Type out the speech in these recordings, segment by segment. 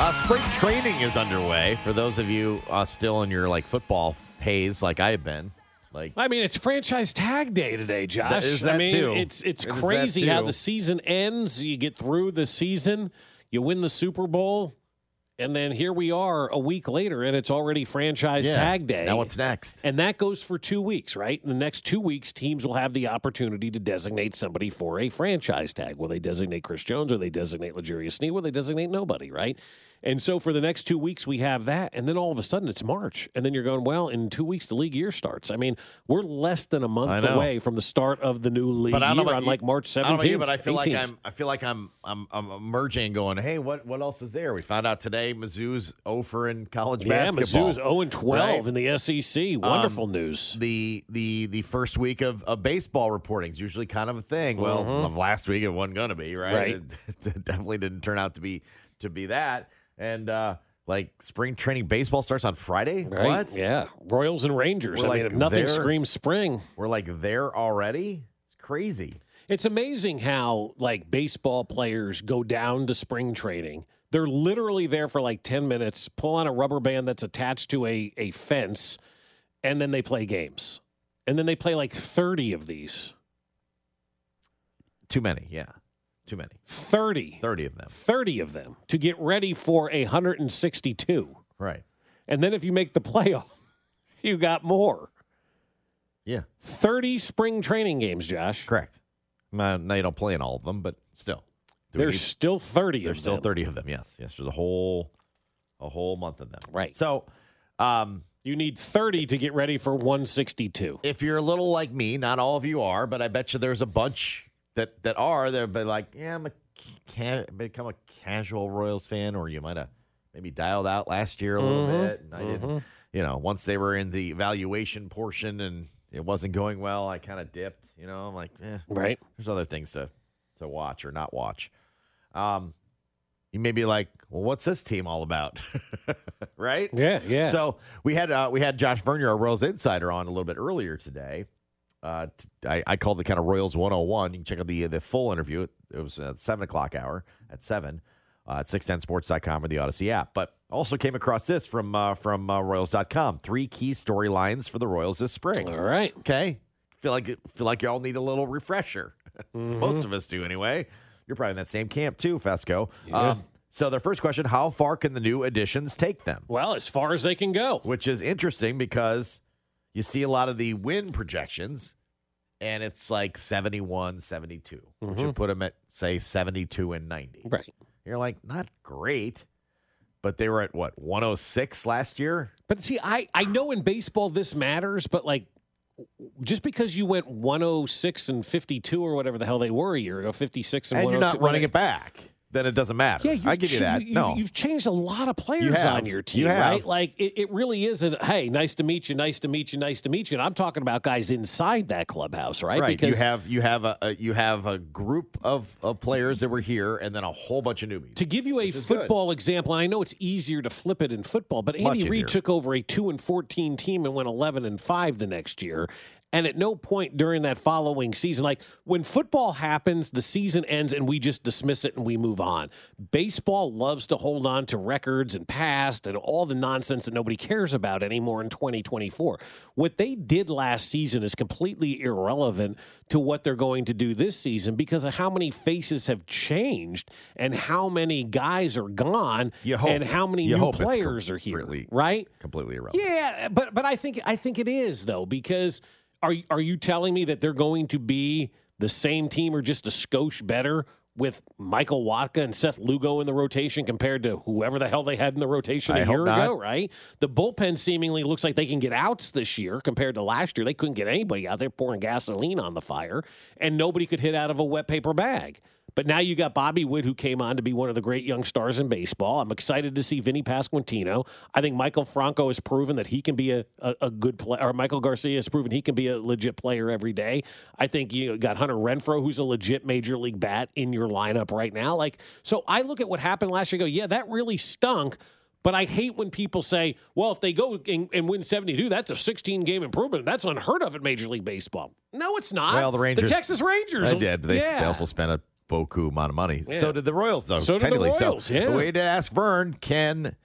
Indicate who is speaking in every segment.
Speaker 1: Uh, spring training is underway for those of you uh, still in your like football haze, like I have been. Like
Speaker 2: I mean, it's franchise tag day today, Josh.
Speaker 1: That is
Speaker 2: I
Speaker 1: that
Speaker 2: mean,
Speaker 1: too.
Speaker 2: it's it's
Speaker 1: It
Speaker 2: crazy how the season ends. You get through the season, you win the Super Bowl, and then here we are a week later, and it's already franchise
Speaker 1: Yeah.
Speaker 2: tag day.
Speaker 1: Now what's next?
Speaker 2: And that goes for two weeks, right? In the next two weeks, teams will have the opportunity to designate somebody for a franchise tag. Will they designate Chris Jones? Or they designate L'Jarius Sneed? Will they designate nobody, right? And so for the next two weeks, we have that. And then all of a sudden, it's March. And then you're going, well, in two weeks, the league year starts. I mean, we're less than a month away from the start of the new league
Speaker 1: But I don't
Speaker 2: year on
Speaker 1: you-
Speaker 2: like March 17th.
Speaker 1: I don't know you, but I feel like I'm. I feel like I'm. I'm. I'm emerging, going. Hey, what? What else is there? We found out today. Mizzou's oh over in college basketball.
Speaker 2: Yeah,
Speaker 1: basketball.
Speaker 2: Mizzou's 0 and 12
Speaker 1: right?
Speaker 2: in the SEC. Um, Wonderful news.
Speaker 1: The the the first week of, of baseball reporting is usually kind of a thing. Well, mm-hmm. of last week it wasn't going to be right.
Speaker 2: Right.
Speaker 1: It, definitely didn't turn out to be to be that. And uh like spring training baseball starts on Friday.
Speaker 2: Right?
Speaker 1: What?
Speaker 2: Yeah. Royals and Rangers.
Speaker 1: We're
Speaker 2: I mean,
Speaker 1: like
Speaker 2: if nothing
Speaker 1: there.
Speaker 2: screams spring.
Speaker 1: We're like there already. It's crazy.
Speaker 2: It's amazing how like baseball players go down to spring training. They're literally there for like 10 minutes, pull on a rubber band that's attached to a, a fence, and then they play games. And then they play like 30 of these.
Speaker 1: Too many. Yeah. Too many.
Speaker 2: 30.
Speaker 1: 30 of them.
Speaker 2: 30 of them to get ready for a 162.
Speaker 1: Right.
Speaker 2: And then if you make the playoff, you got more.
Speaker 1: Yeah.
Speaker 2: 30 spring training games, Josh.
Speaker 1: Correct. Now, now you don't play in all of them, but still. Do
Speaker 2: There's
Speaker 1: need-
Speaker 2: still 30
Speaker 1: There's still
Speaker 2: them.
Speaker 1: 30 of them. Yes. Yes. There's a whole a whole month of them.
Speaker 2: Right.
Speaker 1: So, um,
Speaker 2: You need 30 to get ready for 162.
Speaker 1: if you're a little like me, not all of you are, but I bet you there's a bunch that that are. They're but like, yeah, I'm a ca- become a casual Royals fan, or you might have maybe dialed out last year a little
Speaker 2: Mm-hmm.
Speaker 1: bit, and I didn't. You know, once they were in the evaluation portion and it wasn't going well, I kind of dipped. You know, I'm like, eh,
Speaker 2: Right.
Speaker 1: there's other things to to watch or not watch. Um, you may be like, well, what's this team all about? right?
Speaker 2: Yeah, yeah.
Speaker 1: So we had uh, we had Josh Vernier, our Royals insider, on a little bit earlier today. Uh, I, I called the kind of Royals 101. You can check out the the full interview. It, was at seven o'clock hour at seven uh, at 610sports.com or the Odyssey app. But also came across this from uh, from uh, Royals.com. Three key storylines for the Royals this spring.
Speaker 2: All right.
Speaker 1: Okay. Feel like feel like y'all need a little refresher. Most of us do anyway. You're probably in that same camp too, Fesco. Um, so their first question: How far can the new additions take them?
Speaker 2: Well, as far as they can go.
Speaker 1: Which is interesting because you see a lot of the win projections, and it's like 71, 72, which would mm-hmm. put them at say 72 and 90.
Speaker 2: Right.
Speaker 1: You're like, not great, but they were at what 106 last year.
Speaker 2: But see, I, I know in baseball this matters, but like just because you went 106 and 52 or whatever the hell they were a year ago, 56 and,
Speaker 1: And you're
Speaker 2: oh
Speaker 1: not running it back. Then it doesn't matter.
Speaker 2: Yeah,
Speaker 1: I give you that. no,
Speaker 2: you've changed a lot of players
Speaker 1: have.
Speaker 2: on your team,
Speaker 1: You
Speaker 2: right? Like it, it really is a hey, nice to meet you, nice to meet you, nice to meet you. And I'm talking about guys inside that clubhouse, right?
Speaker 1: right.
Speaker 2: Because You
Speaker 1: have you have a, a you have a group of, of players that were here, and then a whole bunch of newbies.
Speaker 2: to give you a
Speaker 1: is good.
Speaker 2: football example, I know it's easier to flip it in football, but Andy. Reid took over a two and fourteen team and went eleven and five the next year. And at no point during that following season, like when football happens, the season ends and we just dismiss it and we move on. Baseball loves to hold on to records and past and all the nonsense that nobody cares about anymore in 2024. What they did last season is completely irrelevant to what they're going to do this season because of how many faces have changed and how many guys are gone and how many new players are here, right?
Speaker 1: Completely irrelevant.
Speaker 2: Yeah, but but I think I think it is though because are are you telling me that they're going to be the same team or just a skosh better with Michael Wacha and Seth Lugo in the rotation compared to whoever the hell they had in the rotation a
Speaker 1: I
Speaker 2: year ago, right? The bullpen seemingly looks like they can get outs this year compared to last year. They couldn't get anybody out there pouring gasoline on the fire, and nobody could hit out of a wet paper bag. But now you got Bobby Witt, who came on to be one of the great young stars in baseball. I'm excited to see Vinny Pasquantino. I think Maikel Franco has proven that he can be a, a, a good player, or Maikel Garcia has proven he can be a legit player every day. I think you got Hunter Renfroe, who's a legit major league bat in your lineup right now. Like, so I look at what happened last year. and Go, yeah, that really stunk. But I hate when people say, well, if they go and, and win 72, that's a 16 game improvement. That's unheard of in Major League Baseball. No, it's not.
Speaker 1: Well, the Rangers,
Speaker 2: The Texas Rangers.
Speaker 1: they did. But they,
Speaker 2: yeah.
Speaker 1: they also spent a boku amount of money.
Speaker 2: Yeah.
Speaker 1: So did the Royals, though.
Speaker 2: So did the
Speaker 1: technically.
Speaker 2: Royals,
Speaker 1: so
Speaker 2: yeah.
Speaker 1: the way to ask Vern, can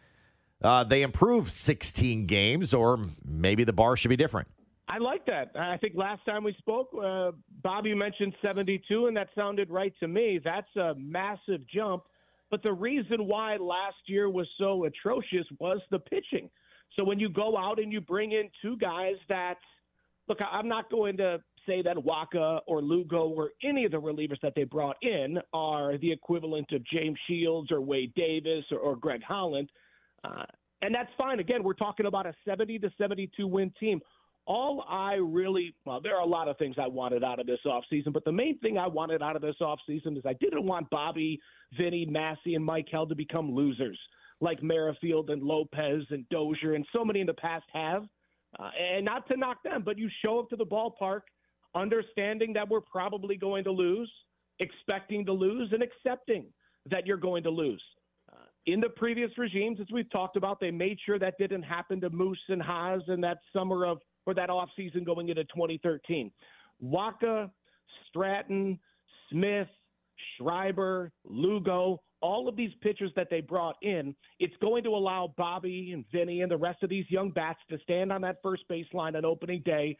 Speaker 1: uh, they improve 16 games, or maybe the bar should be different?
Speaker 3: I like that. I think last time we spoke, uh, Bobby mentioned 72, and that sounded right to me. That's a massive jump. But the reason why last year was so atrocious was the pitching. So when you go out and you bring in two guys that, look, I'm not going to say that Wacha or Lugo or any of the relievers that they brought in are the equivalent of James Shields or Wade Davis or, or Greg Holland. Uh, and that's fine. Again, we're talking about a 70 to 72 win team. All I really, well, there are a lot of things I wanted out of this offseason, but the main thing I wanted out of this offseason is I didn't want Bobby, Vinny, Massey, and Mike Held to become losers like Merrifield and Lopez and Dozier and so many in the past have. Uh, and not to knock them, but you show up to the ballpark understanding that we're probably going to lose, expecting to lose, and accepting that you're going to lose. Uh, in the previous regimes, as we've talked about, they made sure that didn't happen to Moose and Haas in that summer of or that offseason going into 2013. Wacha, Stratton, Smith, Schreiber, Lugo, all of these pitchers that they brought in, it's going to allow Bobby and Vinny and the rest of these young bats to stand on that first baseline on opening day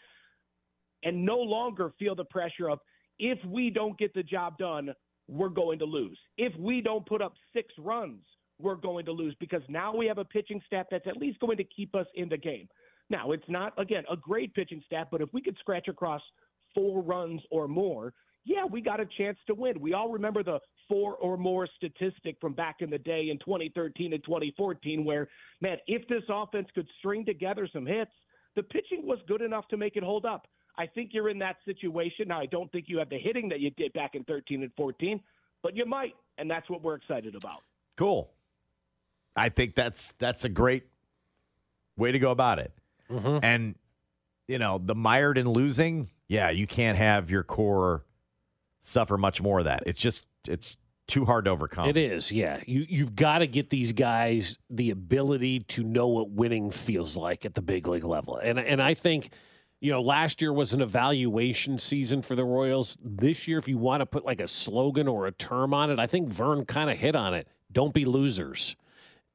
Speaker 3: and no longer feel the pressure of if we don't get the job done, we're going to lose. If we don't put up six runs, we're going to lose because now we have a pitching staff that's at least going to keep us in the game. Now, it's not, again, a great pitching staff, but if we could scratch across four runs or more, yeah, we got a chance to win. We all remember the four or more statistic from back in the day in 2013 and 2014, where, man, if this offense could string together some hits, the pitching was good enough to make it hold up. I think you're in that situation. Now, I don't think you have the hitting that you did back in 13 and 14, but you might, and that's what we're excited about.
Speaker 1: Cool. I think that's that's a great way to go about it. Mm-hmm. And you know, the mired in losing, yeah, you can't have your core suffer much more of that. It's just it's too hard to overcome.
Speaker 2: It is, yeah. You you've got to get these guys the ability to know what winning feels like at the big league level, and and I think. You know, last year was an evaluation season for the Royals. This year, if you want to put like a slogan or a term on it, I think Vern kind of hit on it. Don't be losers.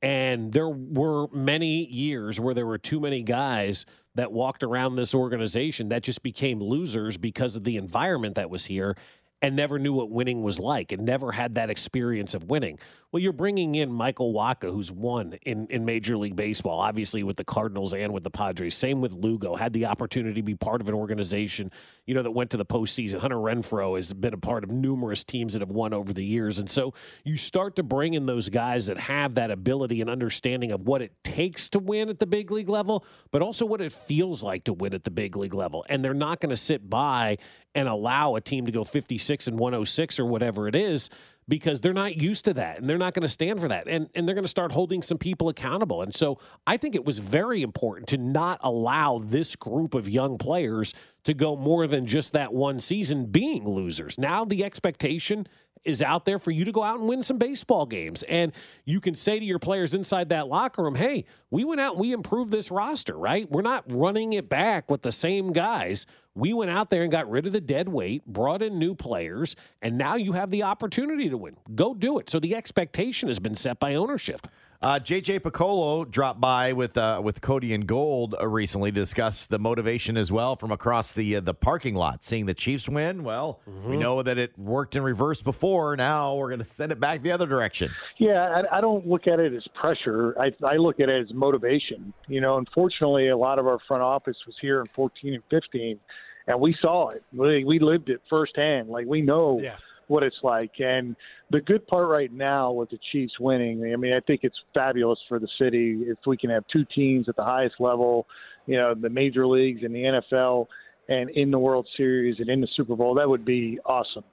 Speaker 2: And there were many years where there were too many guys that walked around this organization that just became losers because of the environment that was here and never knew what winning was like and never had that experience of winning. Well, you're bringing in Michael Wacha, who's won in, in Major League Baseball, obviously with the Cardinals and with the Padres. Same with Lugo, had the opportunity to be part of an organization, you know, that went to the postseason. Hunter Renfroe has been a part of numerous teams that have won over the years. And so you start to bring in those guys that have that ability and understanding of what it takes to win at the big league level, but also what it feels like to win at the big league level. And they're not going to sit by and allow a team to go 56 and 106 or whatever it is because they're not used to that and they're not going to stand for that. And, and they're going to start holding some people accountable. And so I think it was very important to not allow this group of young players to go more than just that one season being losers. Now the expectation is out there for you to go out and win some baseball games. And you can say to your players inside that locker room, hey, we went out and we improved this roster, right? We're not running it back with the same guys. We went out there and got rid of the dead weight, brought in new players, and now you have the opportunity to win. Go do it. So the expectation has been set by ownership.
Speaker 1: Uh, JJ Picollo dropped by with uh, with Cody and Gold uh, recently to discuss the motivation as well from across the uh, the parking lot. Seeing the Chiefs win, well, we know that it worked in reverse before. Now we're going to send it back the other direction.
Speaker 4: Yeah, I, I don't look at it as pressure. I, I look at it as motivation. You know, unfortunately, a lot of our front office was here in 14 and 15, and we saw it. We, we lived it firsthand. Like we know
Speaker 5: Yeah.
Speaker 4: What it's like. And the good part right now with the Chiefs winning, I mean, I think it's fabulous for the city if we can have two teams at the highest level, you know, the major leagues and the NFL, and in the World Series and in the Super Bowl. That would be awesome.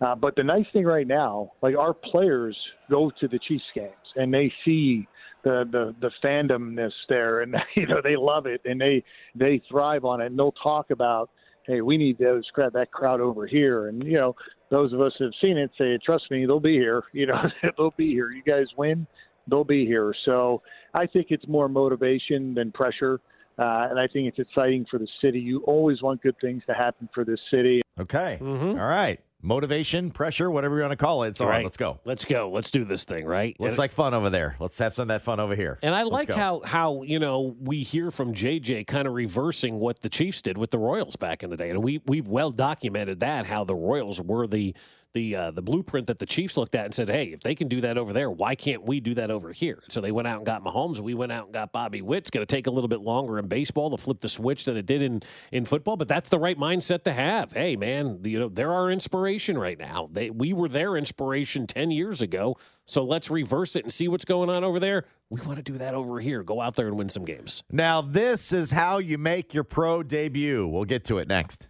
Speaker 4: Uh, but the nice thing right now, like our players go to the Chiefs games and they see the the the fandomness there, and you know they love it and they they thrive on it, and they'll talk about, hey, we need those crowd that crowd over here, and you know those of us who have seen it say, trust me, they'll be here. You know they'll be here. You guys win, they'll be here. So I think it's more motivation than pressure. Uh, and I think it's exciting for the city. You always want good things to happen for this city.
Speaker 1: Okay, All right, motivation, pressure, whatever you want to call it. It's all right. Let's go.
Speaker 2: Let's go. Let's do this thing, right?
Speaker 1: Looks
Speaker 2: And-
Speaker 1: like fun over there. Let's have some of that fun over here.
Speaker 2: And I like how how you know we hear from JJ kind of reversing what the Chiefs did with the Royals back in the day, and we we've well documented that how the Royals were the the uh, the blueprint that the Chiefs looked at and said, hey, if they can do that over there, why can't we do that over here? So they went out and got Mahomes. We went out and got Bobby Witt. It's going to take a little bit longer in baseball to flip the switch than it did in in football, but that's the right mindset to have. Hey, man, you know they're our inspiration right now. They we were their inspiration ten years ago. So let's reverse it and see what's going on over there. We want to do that over here. Go out there and win some games.
Speaker 1: Now, this is how you make your pro debut. We'll get to it next.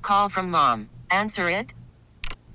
Speaker 6: Call from mom. Answer it.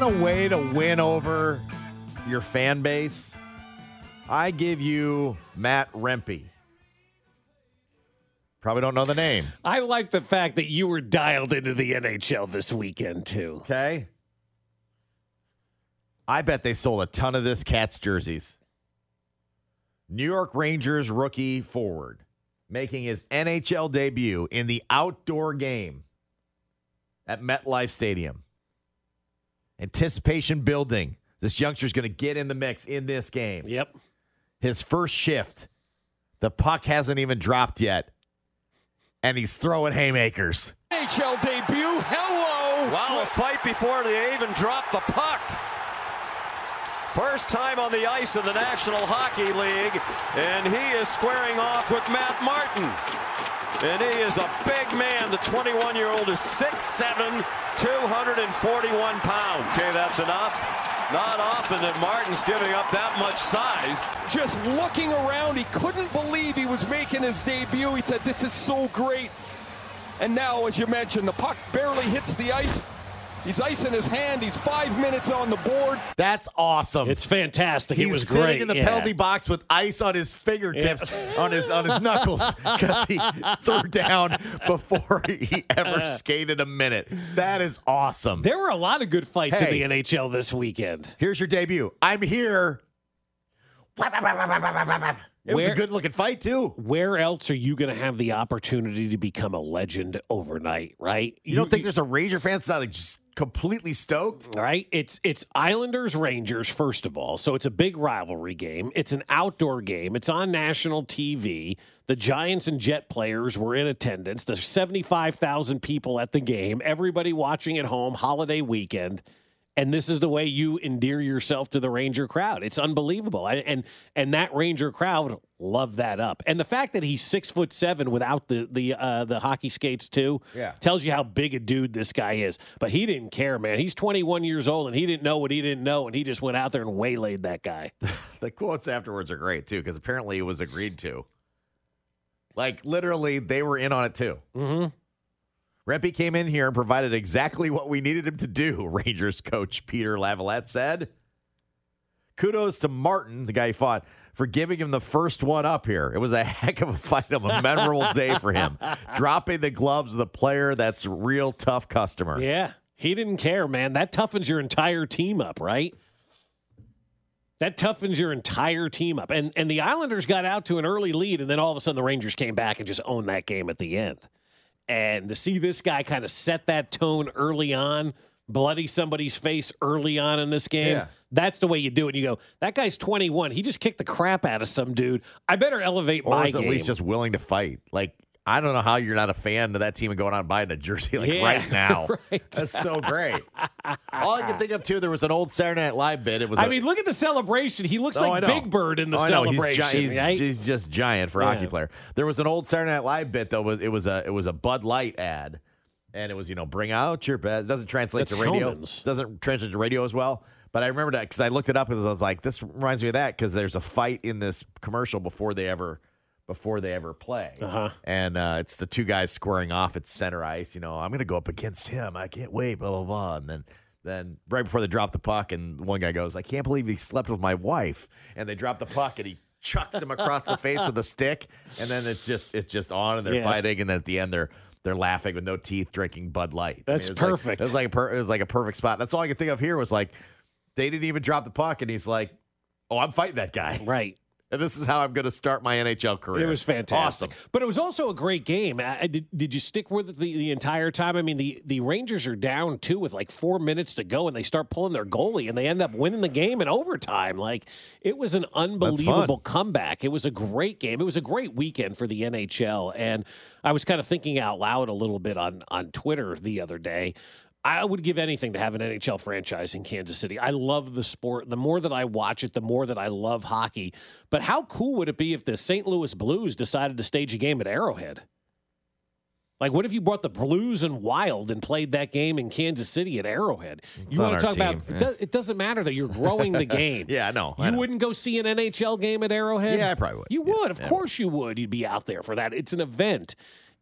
Speaker 1: want a way to win over your fan base? I give you Matt Rempe. Probably don't know the name.
Speaker 2: I like the fact that you were dialed into the NHL this weekend too.
Speaker 1: Okay. I bet they sold a ton of this Cats jerseys. New York Rangers rookie forward making his NHL debut in the outdoor game at MetLife Stadium. Anticipation building. This youngster's going to get in the mix in this game.
Speaker 2: Yep.
Speaker 1: His first shift. The puck hasn't even dropped yet. And he's throwing haymakers.
Speaker 7: NHL debut. Hello.
Speaker 5: Wow, a fight before they even dropped the puck. First time on the ice of the National Hockey League, and he is squaring off with Matt Martin. And he is a big man. The 21-year-old is 6'7", 241 pounds. Okay, that's enough. Not often that Martin's giving up that much size.
Speaker 8: Just looking around, he couldn't believe he was making his debut. He said, This is so great. And now, as you mentioned, the puck barely hits the ice. He's icing his hand. He's five minutes on the board.
Speaker 1: That's awesome.
Speaker 2: It's fantastic.
Speaker 1: He's
Speaker 2: it was
Speaker 1: sitting
Speaker 2: great.
Speaker 1: in the
Speaker 2: yeah.
Speaker 1: penalty box with ice on his fingertips, on his on his knuckles, because he threw down before he ever skated a minute. That is awesome.
Speaker 2: There were a lot of good fights
Speaker 1: Hey.
Speaker 2: in the NHL this weekend.
Speaker 1: Here's your debut. I'm here. It was a good looking fight too.
Speaker 2: Where else are you going to have the opportunity to become a legend overnight? Right?
Speaker 1: You don't think there's a Ranger fan that's not like, just completely stoked?
Speaker 2: right? It's it's Islanders Rangers first of all, so it's a big rivalry game. It's an outdoor game. It's on national TV. The Giants and Jet players were in attendance. There's 75,000 people at the game. Everybody watching at home. Holiday weekend. And this is the way you endear yourself to the Ranger crowd. It's unbelievable, I- and and that Ranger crowd loved that up. And the fact that he's six foot seven without the the uh, the hockey skates too,
Speaker 1: Yeah.
Speaker 2: tells you how big a dude this guy is. But he didn't care, man. He's 21 years old, and he didn't know what he didn't know, and he just went out there and waylaid that guy.
Speaker 1: The quotes afterwards are great too, because apparently it was agreed to. Like literally, they were in on it too.
Speaker 2: Mm-hmm.
Speaker 1: Rempe came in here and provided exactly what we needed him to do, Rangers coach Peter Laviolette said. Kudos to Martin, the guy he fought, for giving him the first one up here. It was a heck of a fight, of a memorable day for him. Dropping the gloves of the player that's a real tough customer.
Speaker 2: Yeah, he didn't care, man. That toughens your entire team up, right? That toughens your entire team up. And and the Islanders got out to an early lead, and then all of a sudden the Rangers came back and just owned that game at the end. And to see this guy kind of set that tone early on, bloody somebody's face early on in this game,
Speaker 1: Yeah.
Speaker 2: that's the way you do it. You go, that guy's 21. He just kicked the crap out of some dude. I better elevate
Speaker 1: Or
Speaker 2: my
Speaker 1: is at
Speaker 2: game.
Speaker 1: least just willing to fight. Like, I don't know how you're not a fan of that team and going out and buying a jersey like
Speaker 2: Yeah,
Speaker 1: right now.
Speaker 2: right.
Speaker 1: That's so great. All I can think of too, there was an old Saturday Night Live bit. It was.
Speaker 2: I
Speaker 1: a-
Speaker 2: mean, look at the celebration. He looks
Speaker 1: Oh,
Speaker 2: like. Big Bird in the
Speaker 1: Oh,
Speaker 2: celebration.
Speaker 1: He's, gi- he's,
Speaker 2: right?
Speaker 1: he's just giant for
Speaker 2: Yeah.
Speaker 1: hockey player. There was an old Saturday Night Live bit though. Was it was a it was a Bud Light ad, and it was you know bring out your best. It doesn't translate
Speaker 2: That's
Speaker 1: to radio. Doesn't translate to radio as well. But I remember that because I looked it up because I was like, this reminds me of that because there's a fight in this commercial before they ever before they ever play.
Speaker 2: Uh-huh.
Speaker 1: And uh, it's the two guys squaring off at center ice. You know, I'm going to go up against him. I can't wait. Blah blah blah. And then then right before they drop the puck, and one guy goes, "I can't believe he slept with my wife." And they drop the puck, and he chucks him across the face with a stick. And then it's just it's just on, and they're
Speaker 2: Yeah.
Speaker 1: fighting, and then at the end they're. They're laughing with no teeth, drinking Bud Light.
Speaker 2: That's
Speaker 1: was like-
Speaker 2: perfect.
Speaker 1: it was like a per, it was like a perfect spot. That's all I could think of here was like they didn't even drop the puck, and he's like, "Oh, I'm fighting that guy."
Speaker 2: right.
Speaker 1: And this is how I'm going to start my NHL career.
Speaker 2: It was fantastic.
Speaker 1: Awesome.
Speaker 2: But it was also a great game. Uh, did, did you stick with it the, the entire time? I mean, the, the Rangers are down two with like four minutes to go, and they start pulling their goalie, and they end up winning the game in overtime. Like, it was an unbelievable comeback. It was a great game. It was a great weekend for the NHL. And I was kind of thinking out loud a little bit on, on Twitter the other day. I would give anything to have an NHL franchise in Kansas City. I love the sport. The more that I watch it, the more that I love hockey. But how cool would it be if the St. Louis Blues decided to stage a game at Arrowhead? Like, what if you brought the Blues and Wild and played that game in Kansas City at Arrowhead?
Speaker 1: It's
Speaker 2: you want to talk about?
Speaker 1: team,
Speaker 2: It, does, it doesn't matter that you're growing the game.
Speaker 1: Yeah, I know.
Speaker 2: You wouldn't go see an NHL game at Arrowhead?
Speaker 1: Yeah, I probably would.
Speaker 2: You would. Of course you would. You'd be out there for that. It's an event.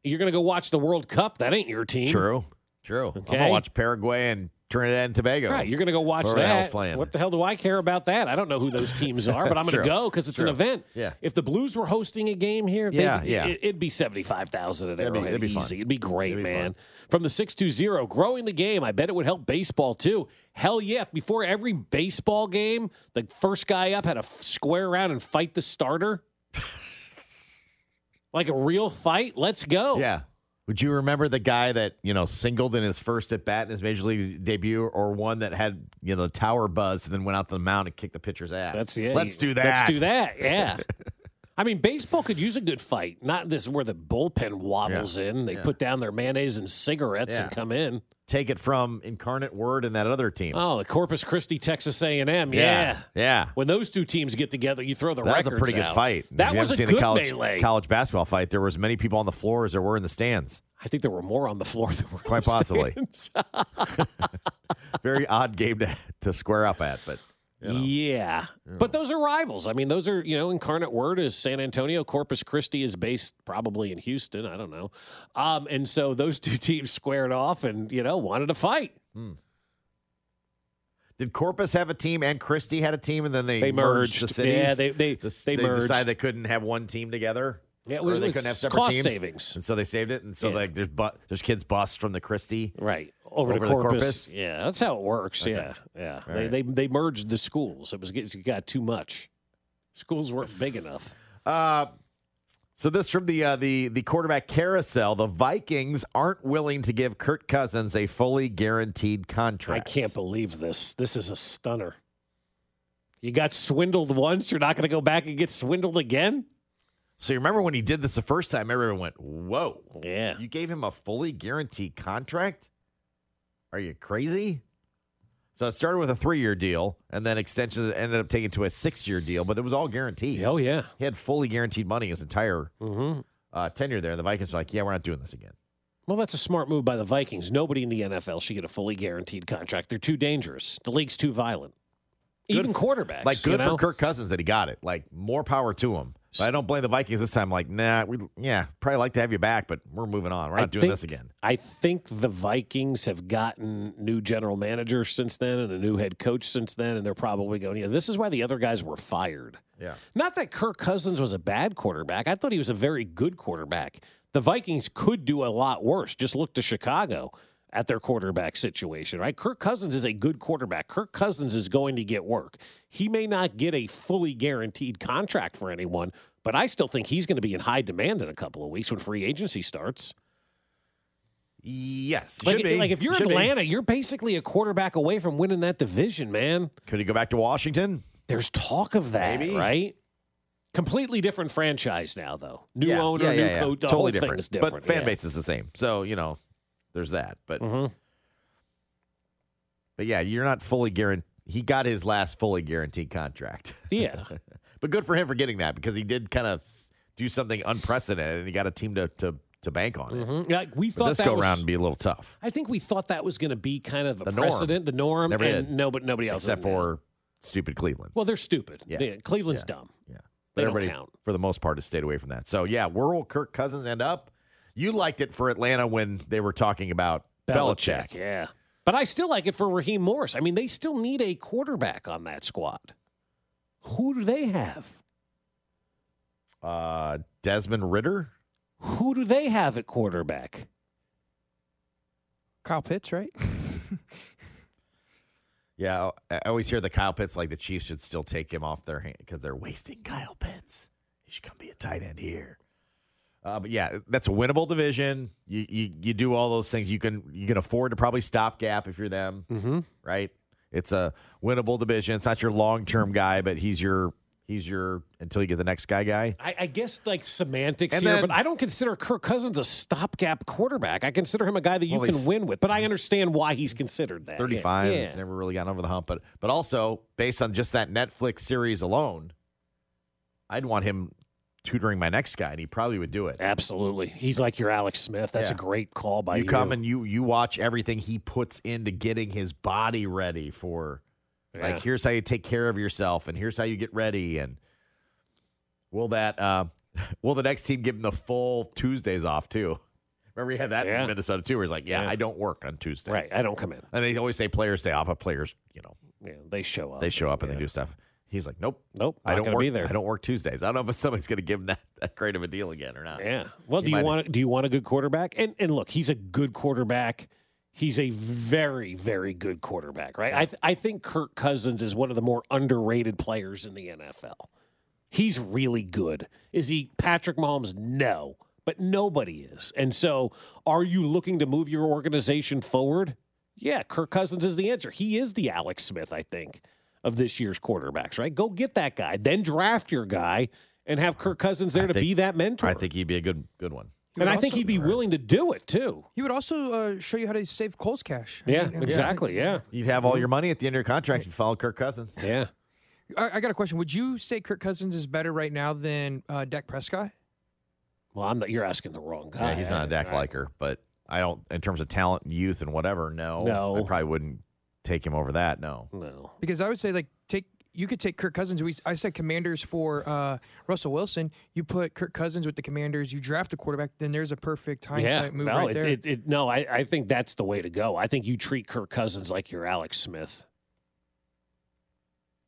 Speaker 2: You're going to go watch the World Cup. That ain't your team.
Speaker 1: True. True. I'm
Speaker 2: Okay.
Speaker 1: going to watch Paraguay and Trinidad and Tobago.
Speaker 2: Right, you're going to go watch
Speaker 1: Whoever the
Speaker 2: that.
Speaker 1: playing.
Speaker 2: What the hell do I care about that? I don't know who those teams are, but I'm going
Speaker 1: True.
Speaker 2: to go because it's an event.
Speaker 1: Yeah.
Speaker 2: If the Blues were hosting a game here,
Speaker 1: Yeah, yeah.
Speaker 2: It, would be seventy five thousand at
Speaker 1: That'd be-
Speaker 2: Arrowhead.
Speaker 1: that'd be fun.
Speaker 2: It'd be great,
Speaker 1: It'd be
Speaker 2: man.
Speaker 1: fun.
Speaker 2: From the six two zero, growing the game. I bet it would help baseball too. Hell yeah! Before every baseball game, the first guy up had to square around and fight the starter. like a real fight. Let's go.
Speaker 1: Yeah. Would you remember the guy that, you know, singled in his first at bat in his major league debut or one that had, you know, the tower buzz and then went out to the mound and kicked the pitcher's ass?
Speaker 2: That's it.
Speaker 1: Let's do that.
Speaker 2: Let's do that. Yeah. I mean, baseball could use a good fight. Not this where the bullpen waddles in. They
Speaker 1: Yeah.
Speaker 2: put down their mayonnaise and cigarettes
Speaker 1: Yeah.
Speaker 2: and come in.
Speaker 1: Take it from Incarnate Word and that other team.
Speaker 2: Oh, the Corpus Christi, Texas A&M. Yeah.
Speaker 1: Yeah. Yeah.
Speaker 2: When those two teams get together, you throw the
Speaker 1: That was a pretty good
Speaker 2: out.
Speaker 1: fight.
Speaker 2: That
Speaker 1: if
Speaker 2: was a
Speaker 1: seen
Speaker 2: good
Speaker 1: college,
Speaker 2: melee.
Speaker 1: college basketball fight, there was as many people on the floor as there were in the stands.
Speaker 2: I think there were more on the floor than were in
Speaker 1: Quite possibly. Very odd game to, to square up at, but
Speaker 2: Yeah. But those are rivals. I mean, those are, you know, Incarnate Word is San Antonio. Corpus Christi is based probably in Houston. I don't know. Um, and so those two teams squared off and, you know, wanted to fight.
Speaker 1: did Corpus have a team and Christie had a team and then they,
Speaker 2: They
Speaker 1: merged,
Speaker 2: merged.
Speaker 1: the cities?
Speaker 2: Yeah, they- they-
Speaker 1: The-
Speaker 2: they merged.
Speaker 1: decided they couldn't have one team together.
Speaker 2: Yeah, it
Speaker 1: or they couldn't have separate
Speaker 2: cost
Speaker 1: teams.
Speaker 2: savings.
Speaker 1: And so they saved it. And so
Speaker 2: Yeah.
Speaker 1: like there's bu- there's kids bust from the Christie.
Speaker 2: Right. Over,
Speaker 1: Over
Speaker 2: to
Speaker 1: the
Speaker 2: Corpus.
Speaker 1: Corpus?
Speaker 2: Yeah, that's how it works.
Speaker 1: Okay.
Speaker 2: Yeah. Yeah.
Speaker 1: All
Speaker 2: They,
Speaker 1: right.
Speaker 2: they they merged the schools. It was it got too much. Schools weren't big enough.
Speaker 1: Uh, so this from the uh, the the quarterback carousel. The Vikings aren't willing to give Kirk Cousins a fully guaranteed contract.
Speaker 2: I can't believe this. This is a stunner. You got swindled once, you're not going to go back and get swindled again?
Speaker 1: So you remember when he did this the first time? Everyone went, "Whoa,
Speaker 2: Yeah.
Speaker 1: you gave him a fully guaranteed contract? Are you crazy?" So it started with a three-year deal, and then extensions ended up taking to a six-year deal, but it was all guaranteed.
Speaker 2: Oh yeah.
Speaker 1: He had fully guaranteed money his entire
Speaker 2: Mm-hmm.
Speaker 1: uh, tenure there. And The Vikings were like, "Yeah, we're not doing this again."
Speaker 2: Well, that's a smart move by the Vikings. Nobody in the NFL should get a fully guaranteed contract. They're too dangerous. The league's too violent. Even quarterbacks.
Speaker 1: Like good
Speaker 2: you know?
Speaker 1: for Kirk Cousins that he got it. Like more power to him. But I don't blame the Vikings this time. Like, nah, we yeah, probably like to have you back, but we're moving on. We're not
Speaker 2: I
Speaker 1: doing
Speaker 2: think-
Speaker 1: this again.
Speaker 2: I think the Vikings have gotten new general manager since then and a new head coach since then, and they're probably going, yeah, this is why the other guys were fired.
Speaker 1: Yeah.
Speaker 2: Not that Kirk Cousins was a bad quarterback. I thought he was a very good quarterback. The Vikings could do a lot worse. Just look to Chicago at their quarterback situation, right? Kirk Cousins is a good quarterback. Kirk Cousins is going to get work. He may not get a fully guaranteed contract for anyone, but I still think he's going to be in high demand in a couple of weeks when free agency starts.
Speaker 1: Yes,
Speaker 2: Like,
Speaker 1: should be.
Speaker 2: like if you're
Speaker 1: Should be.
Speaker 2: Atlanta, you're basically a quarterback away from winning that division, man.
Speaker 1: could he go back to Washington?
Speaker 2: There's talk of that,
Speaker 1: Maybe.
Speaker 2: right? Completely different franchise now, though. New
Speaker 1: yeah,
Speaker 2: owner,
Speaker 1: yeah,
Speaker 2: new
Speaker 1: yeah, yeah.
Speaker 2: coach.
Speaker 1: Totally different.
Speaker 2: different.
Speaker 1: But fan base is the same. So you know, there's that. But
Speaker 2: Mhm.
Speaker 1: but yeah, you're not fully guaranteed. He got his last fully guaranteed contract.
Speaker 2: Yeah.
Speaker 1: but good for him for getting that because he did kind of do something unprecedented and he got a team to to, to bank on it.
Speaker 2: Mhm. Yeah, we
Speaker 1: But
Speaker 2: thought
Speaker 1: this
Speaker 2: that
Speaker 1: go
Speaker 2: was,
Speaker 1: around would be a little tough,
Speaker 2: I think we thought that was going to be kind of a
Speaker 1: The norm.
Speaker 2: precedent, the norm,
Speaker 1: Never
Speaker 2: and
Speaker 1: did.
Speaker 2: no, but nobody else.
Speaker 1: except for stupid Cleveland.
Speaker 2: well, they're stupid.
Speaker 1: Yeah.
Speaker 2: Yeah, Cleveland's
Speaker 1: Yeah.
Speaker 2: dumb.
Speaker 1: Yeah,
Speaker 2: They
Speaker 1: but
Speaker 2: don't
Speaker 1: everybody
Speaker 2: count.
Speaker 1: for the most part has stayed away from that. So yeah, where will Kirk Cousins end up? You liked it for Atlanta when they were talking about Belichick.
Speaker 2: yeah. But I still like it for Raheem Morris. I mean, they still need a quarterback on that squad. Who do they have?
Speaker 1: Uh, Desmond Ridder.
Speaker 2: Who do they have at quarterback?
Speaker 9: Kyle Pitts, right?
Speaker 1: Yeah, I I always hear the Kyle Pitts like the Chiefs should still take him off their hand because they're wasting Kyle Pitts. He should come be a tight end here. Uh, but yeah, that's a winnable division. You, you you do all those things. You can you can afford to probably stopgap if you're them,
Speaker 2: mm-hmm.
Speaker 1: right? It's a winnable division. It's not your long term guy, but he's your he's your until you get the next guy guy.
Speaker 2: I, I guess like semantics
Speaker 1: And
Speaker 2: here,
Speaker 1: then-
Speaker 2: but I don't consider Kirk Cousins a stopgap quarterback. I consider him a guy that you
Speaker 1: Well,
Speaker 2: can win with, but I understand why he's considered that.
Speaker 1: 35.
Speaker 2: Yeah.
Speaker 1: He's never really gotten over the hump. But but also based on just that Netflix series alone, I'd want him tutoring my next guy, and he probably would do it.
Speaker 2: Absolutely. He's like your Alex Smith. That's
Speaker 1: Yeah.
Speaker 2: a great call by you.
Speaker 1: you come and you you watch everything he puts into getting his body ready for
Speaker 2: Yeah.
Speaker 1: like here's how you take care of yourself and here's how you get ready and will that uh will the next team give him the full Tuesdays off too? Remember he had that
Speaker 2: Yeah.
Speaker 1: in Minnesota too, where he's like, Yeah,
Speaker 2: Yeah.
Speaker 1: I don't work on Tuesday.
Speaker 2: Right. I don't come in.
Speaker 1: And they always say players stay off, but players, you know,
Speaker 2: Yeah, they show up.
Speaker 1: they show up and they do stuff. He's like, Nope.
Speaker 2: Nope.
Speaker 1: I don't work
Speaker 2: be there.
Speaker 1: I don't work Tuesdays. I don't know if somebody's gonna give him that, that great of a deal again or not.
Speaker 2: Yeah. Well,
Speaker 1: He
Speaker 2: do you want do you want a good quarterback? And and look, he's a good quarterback. He's a very very good quarterback, right? I th- I think Kirk Cousins is one of the more underrated players in the NFL. He's really good. Is he Patrick Mahomes? No, but nobody is. And so, are you looking to move your organization forward? Yeah, Kirk Cousins is the answer. He is the Alex Smith, I think, of this year's quarterbacks, right? Go get that guy, then draft your guy, and have Kirk Cousins there
Speaker 1: I
Speaker 2: to
Speaker 1: think-
Speaker 2: be that mentor.
Speaker 1: I think he'd be a good good one.
Speaker 2: and I think he'd be willing to do it too.
Speaker 9: He would also uh, show you how to save Cole's cash. I
Speaker 2: Yeah,
Speaker 9: mean,
Speaker 2: exactly. Yeah,
Speaker 1: You'd have all your money at the end of your contract and follow Kirk Cousins.
Speaker 2: yeah.
Speaker 9: I, I got a question. Would you say Kirk Cousins is better right now than uh, Dak Prescott?
Speaker 2: Well, I'm not. You're asking the wrong guy.
Speaker 1: Yeah, he's not a Dak liker, but I don't in terms of talent and youth and whatever. No,
Speaker 2: No.
Speaker 1: I probably wouldn't take him over that. No,
Speaker 2: No.
Speaker 9: Because I would say like take you could take Kirk Cousins. We, I said Commanders for uh, Russell Wilson. You put Kirk Cousins with the Commanders. You draft a quarterback. Then there's a perfect hindsight
Speaker 2: yeah,
Speaker 9: move
Speaker 2: no,
Speaker 9: right
Speaker 2: it,
Speaker 9: there.
Speaker 2: It, it, no, I, I think that's the way to go. I think you treat Kirk Cousins like you're Alex Smith.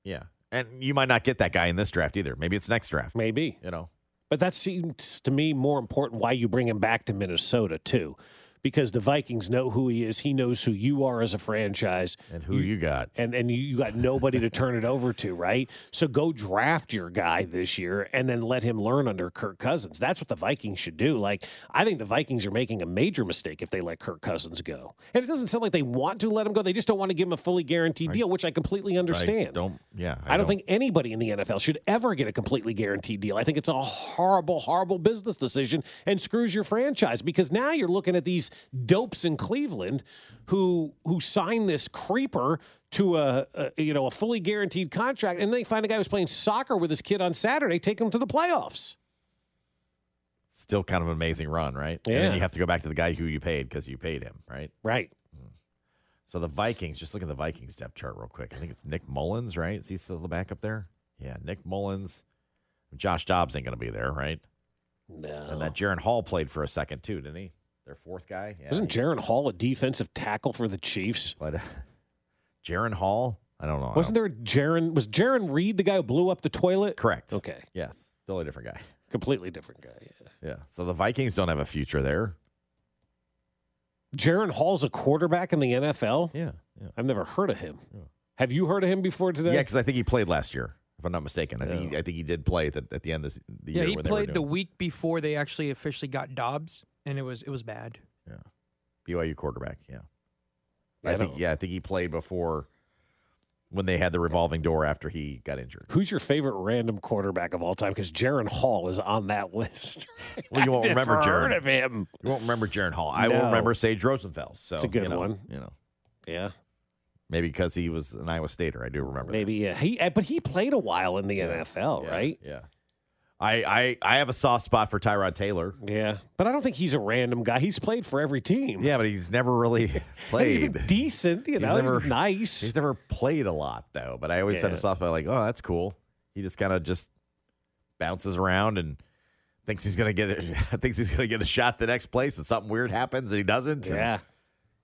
Speaker 1: yeah, and you might not get that guy in this draft either. Maybe it's next draft.
Speaker 2: Maybe.
Speaker 1: You know,
Speaker 2: But that seems to me more important why you bring him back to Minnesota too. Because the Vikings know who he is. He knows who you are as a franchise.
Speaker 1: and who you, got?
Speaker 2: And and you, you got nobody to turn it over to, right? So go draft your guy this year and then let him learn under Kirk Cousins. That's what the Vikings should do. Like I think the Vikings are making a major mistake if they let Kirk Cousins go. And it doesn't sound like they want to let him go. They just don't want to give him a fully guaranteed deal, which I completely understand.
Speaker 1: I don't. Yeah,
Speaker 2: I don't think anybody in the NFL should ever get a completely guaranteed deal. I think it's a horrible, horrible business decision and screws your franchise because now you're looking at these dopes in Cleveland who who sign this creeper to a, a you know a fully guaranteed contract and they find a guy who's playing soccer with his kid on Saturday, take him to the playoffs.
Speaker 1: Still kind of an amazing run, right? And
Speaker 2: Yeah.
Speaker 1: then you have to go back to the guy who you paid because you paid him, right?
Speaker 2: Right. Hmm.
Speaker 1: So the Vikings, just look at the Vikings depth chart real quick. I think it's Nick Mullins, right? Is he still the backup there? Yeah, Nick Mullins. Josh Dobbs ain't going to be there, right?
Speaker 2: No.
Speaker 1: And that Jaren Hall played for a second too, didn't he? Their fourth guy. Yeah,
Speaker 2: Wasn't Jaren Hall a defensive tackle for the Chiefs?
Speaker 1: But uh, Jaren Hall, I don't know.
Speaker 2: Wasn't there Jaron was Jarran Reed the guy who blew up the toilet?
Speaker 1: Correct.
Speaker 2: Okay.
Speaker 1: Yes, totally different guy.
Speaker 2: Completely different guy. Yeah.
Speaker 1: Yeah. So the Vikings don't have a future there.
Speaker 2: Jaren Hall's a quarterback in the NFL.
Speaker 1: Yeah. Yeah.
Speaker 2: I've never heard of him. Have you heard of him before today?
Speaker 1: Yeah, because I think he played last year, if I'm not mistaken. I think he, I think he did play at the, at the end of the, the
Speaker 9: yeah,
Speaker 1: year.
Speaker 9: he
Speaker 1: when they were
Speaker 9: played the week before they actually officially got Dobbs, and it was it was bad.
Speaker 1: Yeah, BYU quarterback. Yeah.
Speaker 2: Yeah,
Speaker 1: I
Speaker 2: I
Speaker 1: think yeah, I think he played before when they had the revolving door after he got injured.
Speaker 2: Who's your favorite random quarterback of all time? Because Jaren Hall is on that list.
Speaker 1: Well, you won't
Speaker 2: I've
Speaker 1: remember
Speaker 2: never
Speaker 1: Jaren.
Speaker 2: heard of him.
Speaker 1: You won't remember Jaren Hall. I
Speaker 2: No.
Speaker 1: will remember Sage Rosenfels. So
Speaker 2: It's a good
Speaker 1: you know,
Speaker 2: one.
Speaker 1: You know,
Speaker 2: Yeah,
Speaker 1: maybe because he was an Iowa Stater. I do remember. that.
Speaker 2: maybe. Yeah, he. uh, But he played a while in the NFL,
Speaker 1: Yeah,
Speaker 2: right?
Speaker 1: Yeah. I, I I have a soft spot for Tyrod Taylor.
Speaker 2: Yeah, but I don't think he's a random guy. He's played for every team.
Speaker 1: Yeah, but he's never really played.
Speaker 2: decent, you
Speaker 1: He's
Speaker 2: know.
Speaker 1: never-
Speaker 2: he's nice.
Speaker 1: He's never played a lot though. But I always had a
Speaker 2: Yeah.
Speaker 1: soft spot like, oh, that's cool. He just kind of just bounces around and thinks he's gonna get it. thinks he's gonna get a shot the next place, and something weird happens and he doesn't.
Speaker 2: yeah,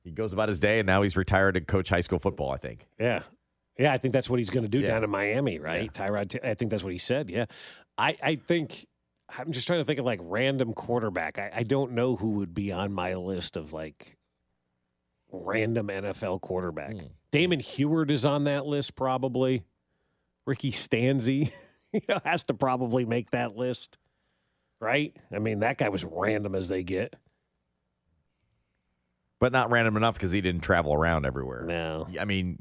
Speaker 1: he goes about his day, and now he's retired to coach high school football. I think.
Speaker 2: yeah, yeah. I think that's what he's going to do
Speaker 1: Yeah.
Speaker 2: down in Miami, right? Tyrod. I think that's what he said. Yeah, I. I think. I'm just trying to think of like random quarterback. I, I don't know who would be on my list of like random NFL quarterback.
Speaker 1: Hmm.
Speaker 2: Damon Huard is on that list probably. Ricky Stanzi you know, has to probably make that list, right? I mean, that guy was random as they get.
Speaker 1: But not random enough because he didn't travel around everywhere.
Speaker 2: No.
Speaker 1: I mean,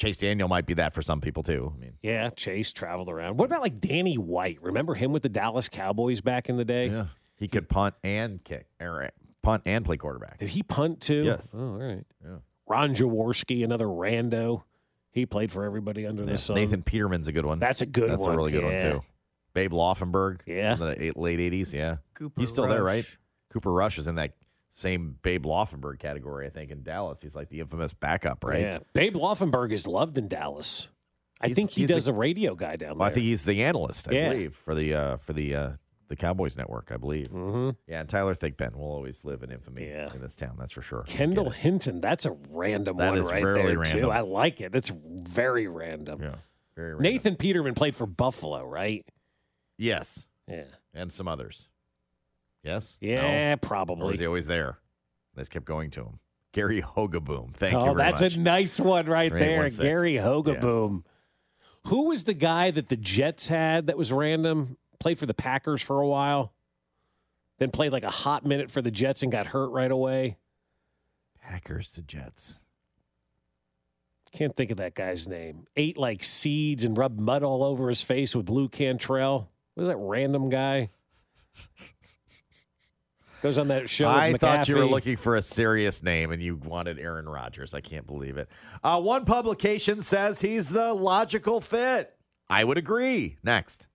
Speaker 1: Chase Daniel might be that for some people too. I mean,
Speaker 2: Yeah, Chase traveled around. What about like Danny White? Remember him with the Dallas Cowboys back in the day?
Speaker 1: yeah, he could punt and kick, or uh, punt and play quarterback.
Speaker 2: Did he punt too?
Speaker 1: Yes.
Speaker 2: Oh, all right.
Speaker 1: Yeah.
Speaker 2: Ron Jaworski, another rando. He played for everybody under
Speaker 1: Yeah.
Speaker 2: the sun.
Speaker 1: Nathan Peterman's a good one.
Speaker 2: That's a good one.
Speaker 1: That's
Speaker 2: one.
Speaker 1: a really good
Speaker 2: Yeah.
Speaker 1: one too. Babe Laufenberg.
Speaker 2: Yeah.
Speaker 1: in the late eighties. Yeah,
Speaker 9: Cooper
Speaker 1: he's still there, right? Cooper Rush is in that same Babe Laufenberg category, I think, in Dallas. He's like the infamous backup, right?
Speaker 2: Yeah. Babe Laufenberg is loved in Dallas. I
Speaker 1: He's-
Speaker 2: think he does
Speaker 1: the-
Speaker 2: a radio guy down there.
Speaker 1: I think he's the analyst, I
Speaker 2: Yeah.
Speaker 1: believe, for the uh, for the uh, the Cowboys network, I believe.
Speaker 2: Mhm.
Speaker 1: Yeah, and Tyler Thigpen will always live in infamy
Speaker 2: Yeah.
Speaker 1: in this town. That's for sure.
Speaker 2: Kendall Hinton. That's a random
Speaker 1: That
Speaker 2: one right there
Speaker 1: random.
Speaker 2: too. I like it. It's very random.
Speaker 1: Yeah, very random.
Speaker 2: Nathan Peterman played for Buffalo, right?
Speaker 1: Yes,
Speaker 2: Yeah.
Speaker 1: and some others. Yes.
Speaker 2: Yeah,
Speaker 1: No? Or
Speaker 2: probably.
Speaker 1: was he always there? They just kept going to him. Gary Hogeboom. Thank
Speaker 2: oh,
Speaker 1: you very
Speaker 2: that's
Speaker 1: much.
Speaker 2: a nice one right there.
Speaker 1: 3816.
Speaker 2: Gary
Speaker 1: Yeah.
Speaker 2: Hogeboom. Who was the guy that the Jets had that was random? Played for the Packers for a while, then played like a hot minute for the Jets and got hurt right away.
Speaker 1: Packers to Jets.
Speaker 2: Can't think of that guy's name. Ate like seeds and rubbed mud all over his face with Blue Cantrell. Was that random guy? Goes on that show.
Speaker 1: I thought you were looking for a serious name and you wanted Aaron Rodgers. I can't believe it. Uh, one publication says he's the logical fit. I would agree. Next.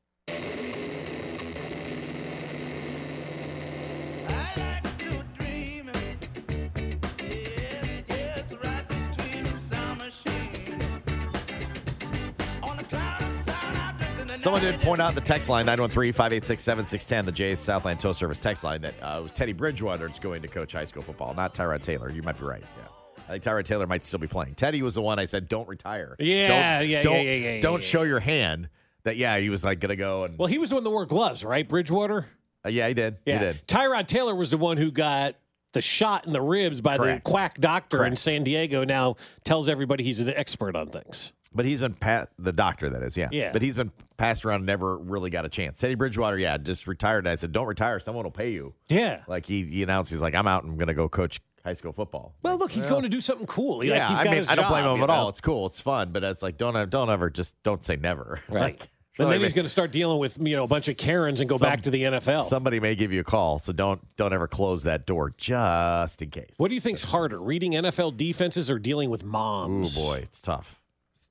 Speaker 1: Someone did point out the text line 913 586 7610, the Jay's Southland Tow Service text line, that uh, it was Teddy Bridgewater that's going to coach high school football, not Tyrod Taylor. You might be right. Yeah. I think Tyrod Taylor might still be playing. Teddy was the one I said, don't retire.
Speaker 2: Yeah,
Speaker 1: don't,
Speaker 2: yeah, yeah,
Speaker 1: don't,
Speaker 2: yeah, yeah, yeah,
Speaker 1: Don't
Speaker 2: yeah.
Speaker 1: show your hand that, yeah, he was like going to go and.
Speaker 2: Well, he was the one that wore gloves, right? Bridgewater.
Speaker 1: Uh, yeah, he did.
Speaker 2: Yeah.
Speaker 1: He did.
Speaker 2: Tyrod Taylor was the one who got the shot in the ribs by
Speaker 1: Correct.
Speaker 2: the quack doctor in San Diego. Now tells everybody he's an expert on things.
Speaker 1: But he's been pa- the doctor, that is, yeah.
Speaker 2: Yeah.
Speaker 1: But he's been passed around, and never really got a chance. Teddy Bridgewater, yeah, just retired. I said, don't retire. Someone will pay you.
Speaker 2: Yeah.
Speaker 1: Like he, he announced, he's like, I'm out. and I'm going to go coach high school football.
Speaker 2: Well, look, he's going to do something cool. He- like,
Speaker 1: yeah,
Speaker 2: he's
Speaker 1: I mean, I don't blame him at all. It's cool. It's fun. But it's like, don't, don't ever, just don't say never.
Speaker 2: Right.
Speaker 1: Like,
Speaker 2: and then he's going to start dealing with you know a bunch of Karens and go
Speaker 1: some-
Speaker 2: back to the NFL.
Speaker 1: Somebody may give you a call, so don't don't ever close that door just in case.
Speaker 2: what do you think's harder, reading NFL defenses or dealing with moms?
Speaker 1: Oh
Speaker 2: moms?
Speaker 1: boy, it's tough.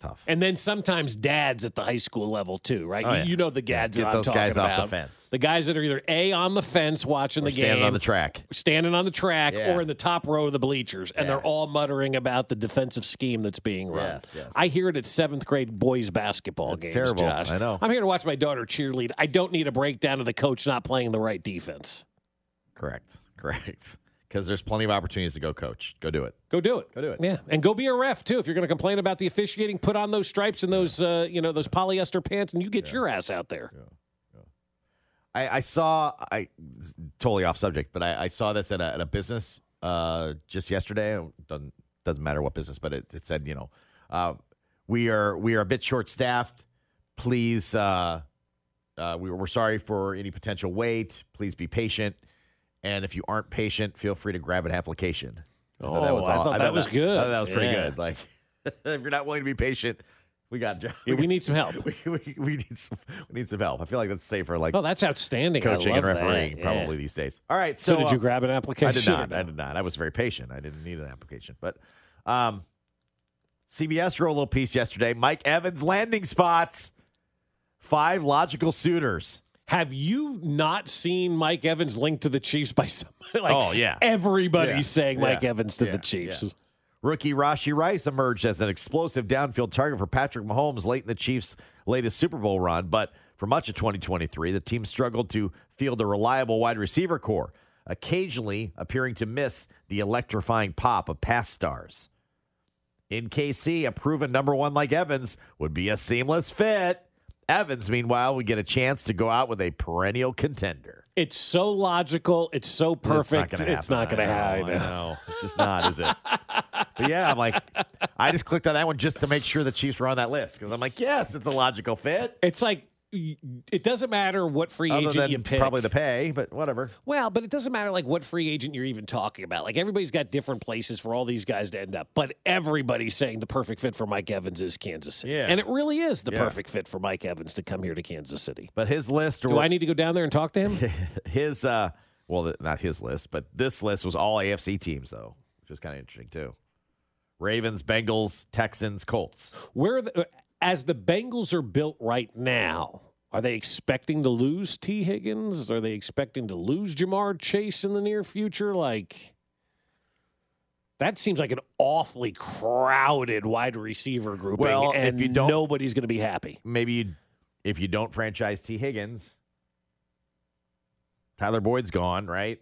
Speaker 1: It's tough.
Speaker 2: And then sometimes dads at the high school level too, right?
Speaker 1: Oh,
Speaker 2: you,
Speaker 1: yeah.
Speaker 2: you know the dads
Speaker 1: Get
Speaker 2: that
Speaker 1: those
Speaker 2: I'm talking
Speaker 1: guys off the
Speaker 2: about.
Speaker 1: fence.
Speaker 2: The guys that are either a on the fence watching
Speaker 1: Or
Speaker 2: the
Speaker 1: standing
Speaker 2: game,
Speaker 1: on the track.
Speaker 2: standing on the track,
Speaker 1: Yeah.
Speaker 2: or in the top row of the bleachers, and
Speaker 1: Yeah.
Speaker 2: they're all muttering about the defensive scheme that's being run.
Speaker 1: Yes, yes.
Speaker 2: I hear it at seventh grade boys basketball
Speaker 1: That's
Speaker 2: games.
Speaker 1: terrible.
Speaker 2: Josh.
Speaker 1: I know.
Speaker 2: I'm here to watch my daughter cheerlead. I don't need a breakdown of the coach not playing the right defense.
Speaker 1: Correct. Correct. Because there's plenty of opportunities to go coach. Go do it.
Speaker 2: Go do it.
Speaker 1: Go do it.
Speaker 2: Yeah, and go be a ref too. If you're going to complain about the officiating, put on those stripes and those, uh, you know, those polyester pants, and you get your ass out there.
Speaker 1: I, I saw I totally off subject, but I, I saw this at a, at a business uh, just yesterday. It doesn't doesn't matter what business, but it, it said you know uh, we are we are a bit short staffed. Please, uh, uh, we, we're sorry for any potential wait. Please be patient, and if you aren't patient, feel free to grab an application. I thought
Speaker 2: Oh, I thought that was good.
Speaker 1: I thought that was pretty
Speaker 2: Yeah.
Speaker 1: good. Like if you're not willing to be patient, we got
Speaker 2: Yeah, we need some help.
Speaker 1: we, we, we need some we need some help. I feel like that's safer. Like
Speaker 2: Oh, that's outstanding.
Speaker 1: Coaching and refereeing
Speaker 2: Yeah.
Speaker 1: probably these days. All right,
Speaker 2: So,
Speaker 1: so,
Speaker 2: did
Speaker 1: uh,
Speaker 2: you grab an application?
Speaker 1: I did not.
Speaker 2: no?
Speaker 1: I did not. I was very patient. I didn't need an application, but um, CBS wrote a little piece yesterday. Mike Evans landing spots. Five logical suitors.
Speaker 2: Have you not seen Mike Evans linked to the Chiefs by somebody? Like,
Speaker 1: Oh, yeah.
Speaker 2: Everybody's
Speaker 1: Yeah.
Speaker 2: saying Mike
Speaker 1: Yeah.
Speaker 2: Evans to
Speaker 1: Yeah.
Speaker 2: the Chiefs.
Speaker 1: Rookie Rashee Rice emerged as an explosive downfield target for Patrick Mahomes late in the Chiefs' latest Super Bowl run, but for much of 2023, the team struggled to field a reliable wide receiver core, occasionally appearing to miss the electrifying pop of past stars. In KC, a proven number one like Evans would be a seamless fit. Evans, meanwhile, would get a chance to go out with a perennial contender.
Speaker 2: It's so logical. It's so perfect.
Speaker 1: It's not going to
Speaker 2: It's not going to happen.
Speaker 1: I know. It's just not, is it? But yeah, I'm like, I just clicked on that one just to make sure the Chiefs were on that list because I'm like, yes, it's a logical fit.
Speaker 2: It's like it doesn't matter what free
Speaker 1: Other
Speaker 2: agent you pick.
Speaker 1: probably the pay, but whatever.
Speaker 2: Well, but it doesn't matter like what free agent you're even talking about. Like everybody's got different places for all these guys to end up. But everybody's saying the perfect fit for Mike Evans is Kansas City.
Speaker 1: Yeah.
Speaker 2: And it really is the
Speaker 1: Yeah.
Speaker 2: perfect fit for Mike Evans to come here to Kansas City.
Speaker 1: But his list,
Speaker 2: Do I need to go down there and talk to him?
Speaker 1: his, uh, well, not his list, but this list was all AFC teams though, which was kind of interesting too. Ravens, Bengals, Texans, Colts.
Speaker 2: Where the, as the Bengals are built right now, are they expecting to lose Tee Higgins? Are they expecting to lose Ja'Marr Chase in the near future? Like that seems like an awfully crowded wide receiver grouping,
Speaker 1: Well, if you don't-
Speaker 2: nobody's going to be happy.
Speaker 1: Maybe you, if you don't franchise Tee Higgins, Tyler Boyd's gone, right?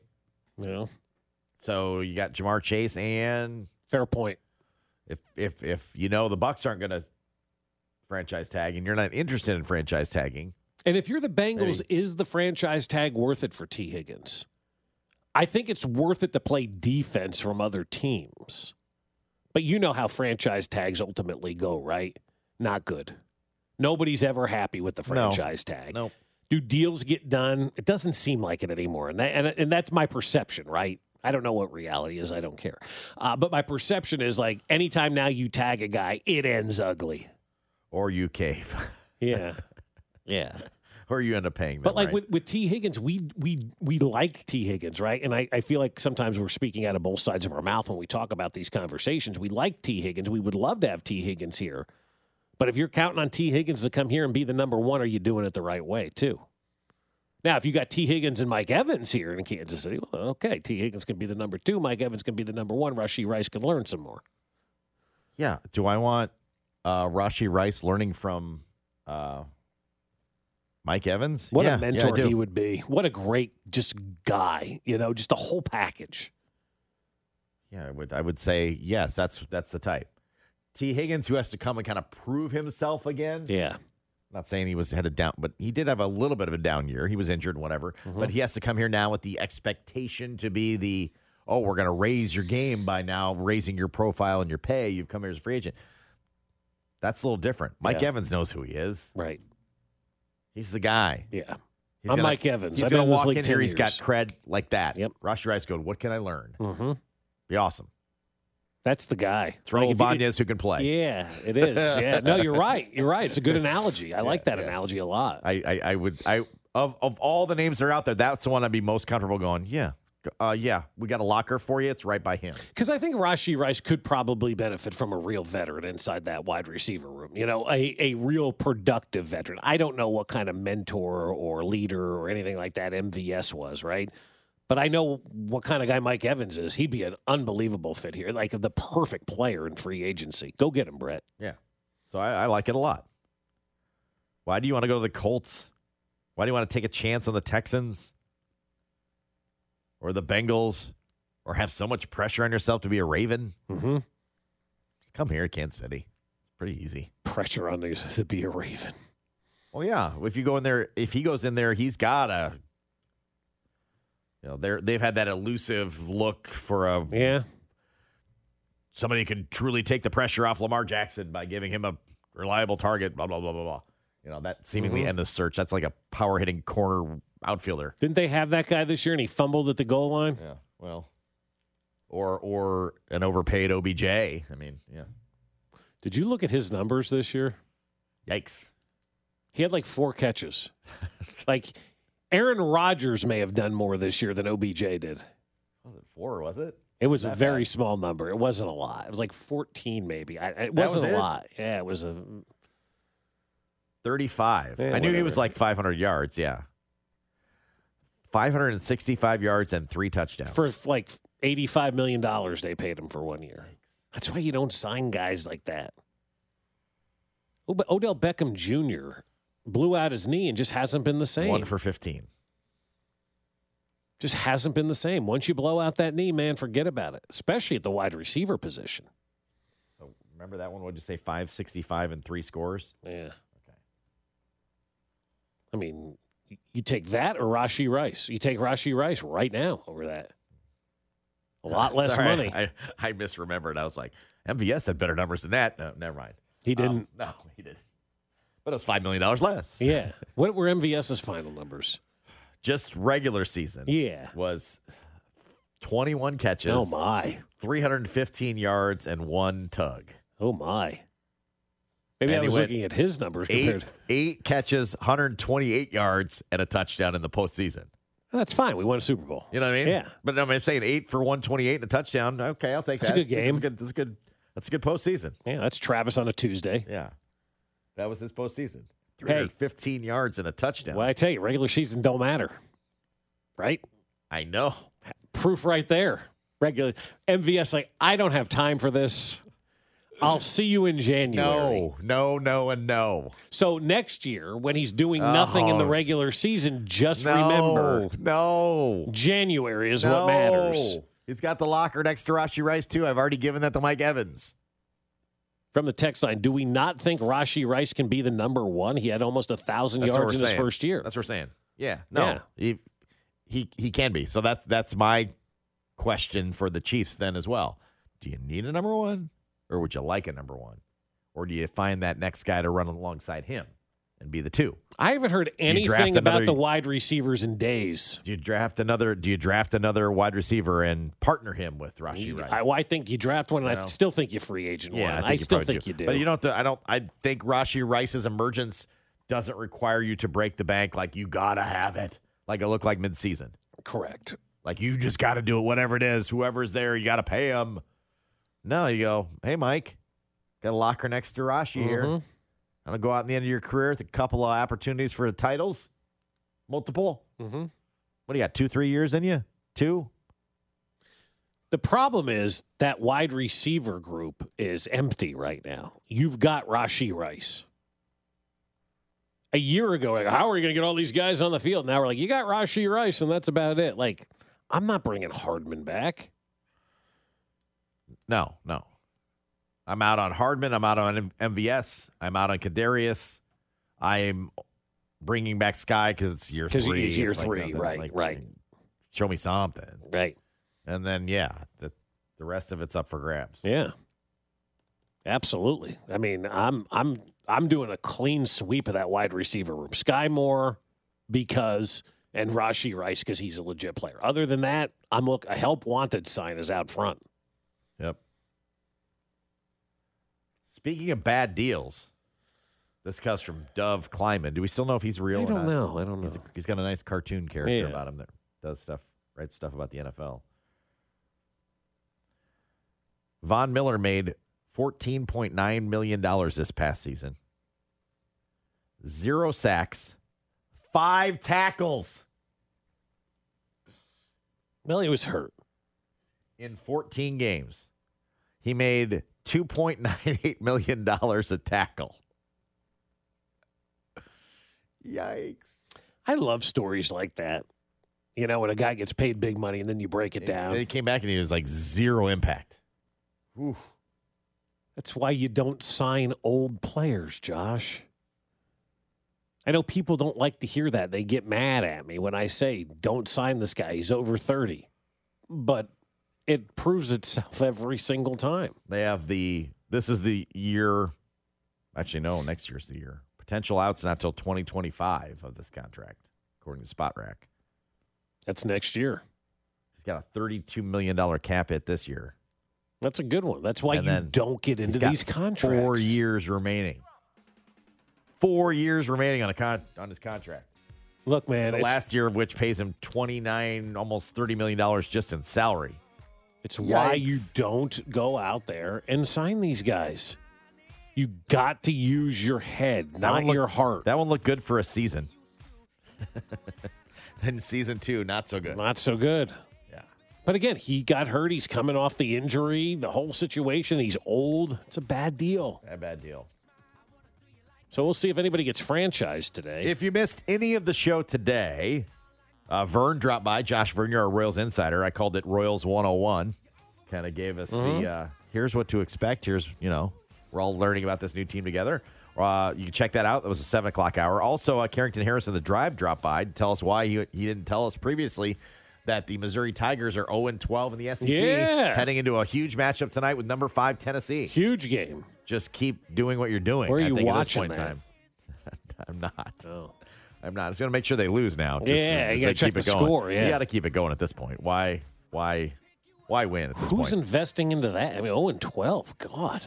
Speaker 2: Yeah,
Speaker 1: So you got Ja'Marr Chase and
Speaker 2: fair point.
Speaker 1: if if if you know the Bucs aren't going to franchise tag and you're not interested in franchise tagging,
Speaker 2: And if you're the Bengals, is the franchise tag worth it for Tee Higgins? I think it's worth it to play defense from other teams. But you know how franchise tags ultimately go, right? Not good. Nobody's ever happy with the
Speaker 1: No.
Speaker 2: franchise tag.
Speaker 1: No.
Speaker 2: Do deals get done? It doesn't seem like it anymore. And that, and, and that's my perception, right? I don't know what reality is. I don't care. Uh, but my perception is like anytime now you tag a guy, it ends ugly.
Speaker 1: Or you cave,
Speaker 2: Yeah. Yeah.
Speaker 1: or you end up paying them.
Speaker 2: But like
Speaker 1: right?
Speaker 2: with, with Tee Higgins, we we we like Tee Higgins, right? And I, I feel like sometimes we're speaking out of both sides of our mouth when we talk about these conversations. We like Tee Higgins. We would love to have Tee Higgins here. But if you're counting on Tee Higgins to come here and be the number one, are you doing it the right way too? Now, if you got Tee Higgins and Mike Evans here in Kansas City, well, okay, Tee Higgins can be the number two, Mike Evans can be the number one, Rasheed Rice can learn some more.
Speaker 1: yeah. Do I want uh, Rashee Rice learning from uh, Mike Evans?
Speaker 2: What
Speaker 1: Yeah,
Speaker 2: a
Speaker 1: yeah,
Speaker 2: mentor
Speaker 1: do.
Speaker 2: he would be. What a great just guy, you know, just a whole package.
Speaker 1: Yeah, I would. I would say yes. That's that's the type. Tee Higgins, who has to come and kind of prove himself again.
Speaker 2: Yeah.
Speaker 1: Not saying he was headed down, but he did have a little bit of a down year. He was injured, whatever. But he has to come here now with the expectation to be the oh, we're going to raise your game by now raising your profile and your pay. You've come here as a free agent. That's a little different. Mike
Speaker 2: Yeah.
Speaker 1: Evans knows who he is.
Speaker 2: Right.
Speaker 1: He's the guy.
Speaker 2: Yeah.
Speaker 1: He's
Speaker 2: I'm
Speaker 1: gonna-
Speaker 2: Mike Evans.
Speaker 1: He's going to walk in here.
Speaker 2: 10
Speaker 1: He's got cred like that.
Speaker 2: Yep.
Speaker 1: Rashee Rice going, what can I learn?
Speaker 2: Mm-hmm.
Speaker 1: Be awesome.
Speaker 2: That's the guy.
Speaker 1: It's Raul
Speaker 2: Like, if you-
Speaker 1: who can play.
Speaker 2: Yeah, it is. Yeah. No, you're right. You're right. It's a good analogy. I like that analogy a lot.
Speaker 1: I, I, I would I of of all the names that are out there, that's the one I'd be most comfortable going. Yeah, uh, yeah, we got a locker for you. It's right by him.
Speaker 2: Because I think Rashee Rice could probably benefit from a real veteran inside that wide receiver room. You know, a, a real productive veteran. I don't know what kind of mentor or leader or anything like that MVS was, right? But I know what kind of guy Mike Evans is. He'd be an unbelievable fit here, like the perfect player in free agency. Go get him, Brett.
Speaker 1: Yeah, so I, I like it a lot. Why do you want to go to the Colts? Why do you want to take a chance on the Texans or the Bengals or have so much pressure on yourself to be a Raven?
Speaker 2: Mm-hmm.
Speaker 1: Just come here, Kansas City. It's pretty easy.
Speaker 2: Pressure on these to be a Raven.
Speaker 1: Well, yeah. If you go in there, if he goes in there, he's got a. You know, they're they've had that elusive look for a
Speaker 2: Yeah.
Speaker 1: somebody could truly take the pressure off Lamar Jackson by giving him a reliable target. Blah blah blah blah blah. You know that seemingly
Speaker 2: Mhm.
Speaker 1: endless search. That's like a power hitting corner outfielder.
Speaker 2: Didn't they have that guy this year and he fumbled at the goal line?
Speaker 1: Yeah. Well, or or an overpaid OBJ. I mean, yeah.
Speaker 2: Did you look at his numbers this year?
Speaker 1: Yikes.
Speaker 2: He had like four catches. like Aaron Rodgers may have done more this year than OBJ did.
Speaker 1: Was it four? Was it?
Speaker 2: It was a very
Speaker 1: bad.
Speaker 2: small number. It wasn't a lot. It was like 14 maybe. I, it
Speaker 1: That
Speaker 2: wasn't
Speaker 1: was
Speaker 2: a
Speaker 1: it?
Speaker 2: lot. Yeah, it was a
Speaker 1: 35.
Speaker 2: Yeah,
Speaker 1: I knew he was like 500 yards. Yeah. 565 yards and three touchdowns.
Speaker 2: for like 85 million dollars they paid him for one year. That's why you don't sign guys like that. Oh, but Odell Beckham Jr. blew out his knee and just hasn't been the same.
Speaker 1: One for 15.
Speaker 2: just hasn't been the same. Once you blow out that knee, man, forget about it. Especially at the wide receiver position.
Speaker 1: So remember that one? What'd you say? 565 and three scores?
Speaker 2: Yeah. I mean, you take that or Rashee Rice. You take Rashee Rice right now over that. A lot less
Speaker 1: Sorry,
Speaker 2: money.
Speaker 1: I, I misremembered. I was like, MVS had better numbers than that. No, never mind.
Speaker 2: He didn't.
Speaker 1: Um, no, he did. But it was $5 million less.
Speaker 2: yeah. What were MVS's final numbers?
Speaker 1: Just regular season.
Speaker 2: Yeah.
Speaker 1: Was 21 catches.
Speaker 2: Oh, my.
Speaker 1: 315 yards and one tug.
Speaker 2: Oh, my. Maybe
Speaker 1: And
Speaker 2: I was looking at his numbers
Speaker 1: Eight, eight catches, 128 yards, and a touchdown in the postseason.
Speaker 2: That's fine. We won a Super Bowl.
Speaker 1: You know what I mean?
Speaker 2: Yeah.
Speaker 1: But I mean, I'm saying eight for 128 and a touchdown. Okay, I'll take that.
Speaker 2: That's a good game.
Speaker 1: That's a good. That's a good. That's a good postseason.
Speaker 2: Yeah, that's Travis on a Tuesday.
Speaker 1: Yeah, that was his postseason. 315 yards and a touchdown.
Speaker 2: Well, I tell you, regular season don't matter, right?
Speaker 1: I know.
Speaker 2: Proof right there. Regular MVS like I don't have time for this. I'll see you in January.
Speaker 1: No, no, no, and no.
Speaker 2: So next year, when he's doing uh-huh. nothing in the regular season, just
Speaker 1: No,
Speaker 2: remember
Speaker 1: no,
Speaker 2: January is
Speaker 1: no.
Speaker 2: what matters.
Speaker 1: He's got the locker next to Rashee Rice too. I've already given that to Mike Evans.
Speaker 2: From the text line, do we not think Rashee Rice can be the number one? He had almost a thousand
Speaker 1: That's
Speaker 2: yards in his first year.
Speaker 1: That's what we're saying. Yeah, no,
Speaker 2: Yeah.
Speaker 1: He, he he can be. So that's that's my question for the Chiefs then as well. Do you need a number one, or would you like a number one, or do you find that next guy to run alongside him and be the two?
Speaker 2: I haven't heard
Speaker 1: you
Speaker 2: anything about
Speaker 1: another-
Speaker 2: the wide receivers in days.
Speaker 1: Do you draft another? Do you draft another wide receiver and partner him with Rashee Rice?
Speaker 2: I, well, I think you draft one, and I still think you free agent
Speaker 1: yeah,
Speaker 2: one.
Speaker 1: I, think you
Speaker 2: still think
Speaker 1: do.
Speaker 2: you do.
Speaker 1: But you don't. I don't. I think Rashee Rice's emergence doesn't require you to break the bank like you gotta have it, like it looked like midseason.
Speaker 2: Correct.
Speaker 1: Like you just got to do it, whatever it is. Whoever's there, you got to pay them. No, you go, hey, Mike, got a locker next to Rashee here.
Speaker 2: Mhm.
Speaker 1: I'm going to go out in the end of your career with a couple of opportunities for the titles. Multiple.
Speaker 2: Mm-hmm.
Speaker 1: What do you got? Two, three years in you? Two?
Speaker 2: The problem is that wide receiver group is empty right now. You've got Rashee Rice. A year ago, like, how are you going to get all these guys on the field? Now we're like, you got Rashee Rice, and that's about it. Like, I'm not bringing Hardman back.
Speaker 1: No, no. I'm out on Hardman. I'm out on MVS. I'm out on Kadarius. I'm bringing back Skyy because it's year three.
Speaker 2: it's year
Speaker 1: like
Speaker 2: three,
Speaker 1: nothing.
Speaker 2: right,
Speaker 1: Like,
Speaker 2: right.
Speaker 1: Show me something.
Speaker 2: Right.
Speaker 1: And then, yeah, the, the rest of it's up for grabs.
Speaker 2: Yeah. Absolutely. I mean, I'm I'm I'm doing a clean sweep of that wide receiver room. Skyy Moore because and Rashee Rice because he's a legit player. Other than that, I'm look a help wanted sign is out front.
Speaker 1: Yep. Speaking of bad deals, this comes from Dov Kleiman. Do we still know if he's real?
Speaker 2: I don't
Speaker 1: not?
Speaker 2: know. I don't
Speaker 1: He's, a-
Speaker 2: know.
Speaker 1: he's got a nice cartoon character
Speaker 2: Yeah.
Speaker 1: about him that does stuff, writes stuff about the NFL. Von Miller made $14.9 million this past season. Zero sacks, five tackles
Speaker 2: Well, he was hurt.
Speaker 1: in 14 games. He made $2.98 million a tackle. Yikes.
Speaker 2: I love stories like that. You know, when a guy gets paid big money and then you break it down.
Speaker 1: Then he came back and he was like zero impact.
Speaker 2: That's why you don't sign old players, Josh. I know people don't like to hear that. They get mad at me when I say, don't sign this guy. He's over 30. But it proves itself every single time.
Speaker 1: They have the, this is the year, actually, no, next year's the year. Potential outs not till 2025 of this contract, according to Spotrac.
Speaker 2: That's next year.
Speaker 1: He's got a $32 million cap hit this year.
Speaker 2: That's a good one. That's why
Speaker 1: And
Speaker 2: you don't get into these contracts.
Speaker 1: Four years remaining. Four years remaining on a con- on his contract.
Speaker 2: Look, man,
Speaker 1: the last year of which pays him 29 almost 30 million dollars just in salary.
Speaker 2: It's why you don't go out there and sign these guys. You got to use your head, not
Speaker 1: looked-
Speaker 2: your heart.
Speaker 1: That one looked good for a season. then season 2 not so good.
Speaker 2: Not so good.
Speaker 1: Yeah.
Speaker 2: But again, he got hurt. He's coming off the injury, the whole situation. He's old. It's a bad deal.
Speaker 1: Bad bad deal.
Speaker 2: So we'll see if anybody gets franchised today.
Speaker 1: If you missed any of the show today, uh, Vern dropped by. Josh Vern, you're our Royals insider. I called it Royals 101. Kind of gave us
Speaker 2: Mhm.
Speaker 1: the uh, here's what to expect. Here's, you know, we're all learning about this new team together. Uh, you can check that out. That was a 7 o'clock hour. Also, uh, Carrington Harris of the Drive dropped by to tell us why he, he didn't tell us previously that the Missouri Tigers are 0 12 in the SEC,
Speaker 2: Yeah.
Speaker 1: heading into a huge matchup tonight with number five Tennessee.
Speaker 2: Huge game.
Speaker 1: Just keep doing what you're doing.
Speaker 2: Where are
Speaker 1: I
Speaker 2: you
Speaker 1: think at this
Speaker 2: watching
Speaker 1: point in time. I'm not.
Speaker 2: Oh.
Speaker 1: I'm not. I just going to make sure they lose now. Just,
Speaker 2: Yeah,
Speaker 1: just
Speaker 2: you gotta check
Speaker 1: keep it going.
Speaker 2: score, yeah.
Speaker 1: You got to keep it going at this point. Why? Why? Why win at this
Speaker 2: Who's
Speaker 1: point?
Speaker 2: investing into that? I mean, 0 and 12. God.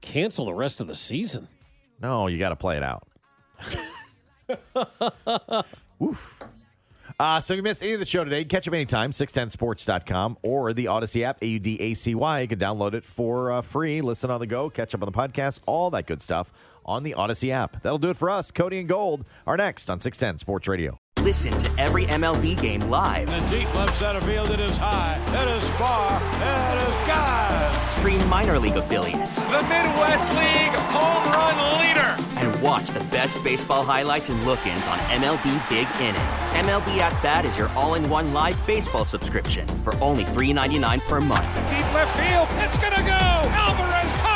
Speaker 2: Cancel the rest of the season.
Speaker 1: no, you got to play it out. Woof. Uh, so if you missed any of the show today, catch up anytime, 610sports.com or the Audacy app, A-U-D-A-C-Y. You can download it for uh, free. Listen on the go, catch up on the podcast, all that good stuff on the Audacy app. That'll do it for us. Cody and Gold are next on 610 Sports Radio.
Speaker 10: Listen to every MLB game live.
Speaker 11: In the deep left center field, it is high, it is far, it is God.
Speaker 10: Stream minor league affiliates
Speaker 7: The Midwest League home run leader.
Speaker 10: and watch the best baseball highlights and look-ins on MLB Big Inning. MLB At Bat is your all-in-one live baseball subscription for only $3.99 per month.
Speaker 7: Deep left field. It's going to go. Alvarez ties the game.